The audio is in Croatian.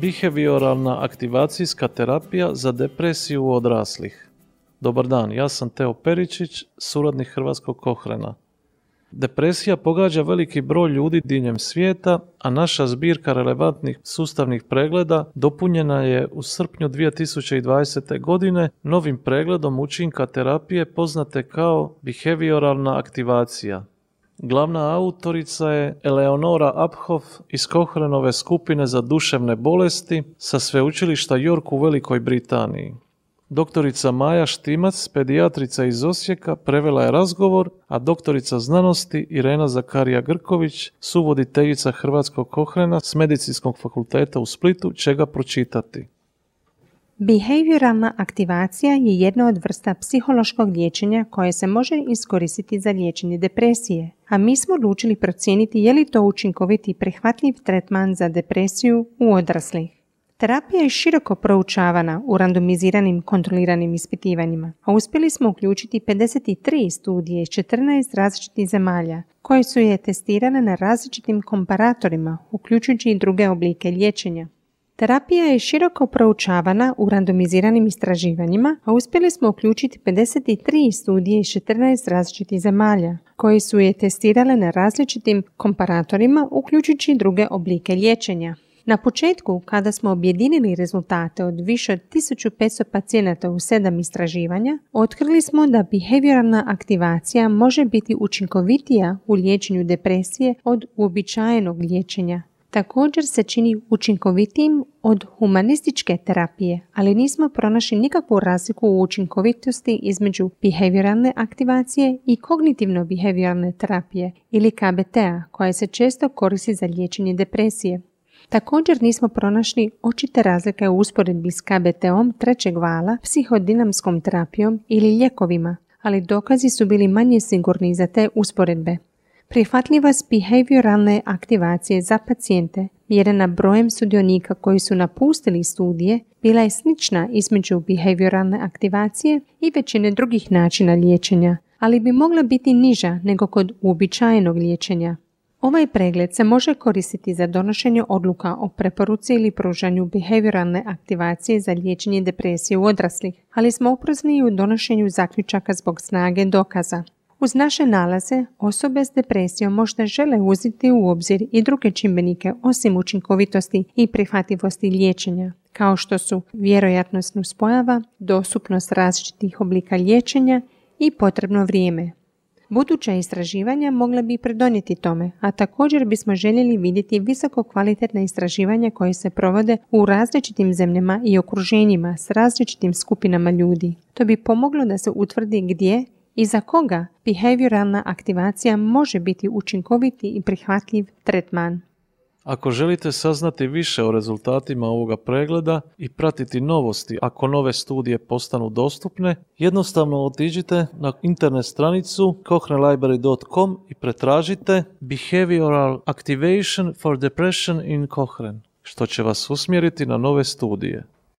Behavioralna aktivacijska terapija za depresiju odraslih. Dobar dan, ja sam Teo Peričić, suradnik Hrvatskog Kohrena. Depresija pogađa veliki broj ljudi diljem svijeta, a naša zbirka relevantnih sustavnih pregleda dopunjena je u srpnju 2020. godine novim pregledom učinka terapije poznate kao behavioralna aktivacija. Glavna autorica je Eleonora Abhoff iz Kohrenove skupine za duševne bolesti sa sveučilišta York u Velikoj Britaniji. Doktorica Maja Štimac, pedijatrica iz Osijeka, prevela je razgovor, a doktorica znanosti Irena Zakarija Grković, suvoditeljica Hrvatskog kohrena s Medicinskog fakulteta u Splitu, će ga pročitati. Behavioralna aktivacija je jedna od vrsta psihološkog liječenja koje se može iskoristiti za liječenje depresije, a mi smo odlučili procijeniti je li to učinkoviti i prihvatljiv tretman za depresiju u odraslih. Terapija je široko proučavana u randomiziranim kontroliranim ispitivanjima, a uspjeli smo uključiti 53 studije iz 14 različitih zemalja, koje su je testirane na različitim komparatorima, uključujući i druge oblike liječenja. Terapija je široko proučavana u randomiziranim istraživanjima, a uspjeli smo uključiti 53 studije iz 14 različitih zemalja, koje su je testirale na različitim komparatorima, uključujući druge oblike liječenja. Na početku, kada smo objedinili rezultate od više od 1500 pacijenata u sedam istraživanja, otkrili smo da behavioralna aktivacija može biti učinkovitija u liječenju depresije od uobičajenog liječenja. Također se čini učinkovitijim od humanističke terapije, ali nismo pronašli nikakvu razliku u učinkovitosti između behavioralne aktivacije i kognitivno-behavioralne terapije ili KBT-a koja se često koristi za liječenje depresije. Također nismo pronašli očite razlike u usporedbi s KBT-om trećeg vala, psihodinamskom terapijom ili lijekovima, ali dokazi su bili manje sigurni za te usporedbe. Prihvatljivost behavioralne aktivacije za pacijente mjerena brojem sudionika koji su napustili studije bila je slična između behavioralne aktivacije i većine drugih načina liječenja, ali bi mogla biti niža nego kod uobičajenog liječenja. Ovaj pregled se može koristiti za donošenje odluka o preporuci ili pružanju behavioralne aktivacije za liječenje depresije u odraslih, ali smo oprezni u donošenju zaključaka zbog snage dokaza. Uz naše nalaze, osobe s depresijom možda žele uzeti u obzir i druge čimbenike osim učinkovitosti i prihvatljivosti liječenja, kao što su vjerojatnost nuspojava, dostupnost različitih oblika liječenja i potrebno vrijeme. Buduća istraživanja mogla bi pridonijeti tome, a također bismo željeli vidjeti visoko kvalitetna istraživanja koje se provode u različitim zemljama i okruženjima s različitim skupinama ljudi. To bi pomoglo da se utvrdi gdje i za koga behavioralna aktivacija može biti učinkoviti i prihvatljiv tretman. Ako želite saznati više o rezultatima ovoga pregleda i pratiti novosti ako nove studije postanu dostupne, jednostavno otiđite na internet stranicu cochranelibrary.com i pretražite Behavioral Activation for Depression in Cochrane, što će vas usmjeriti na nove studije.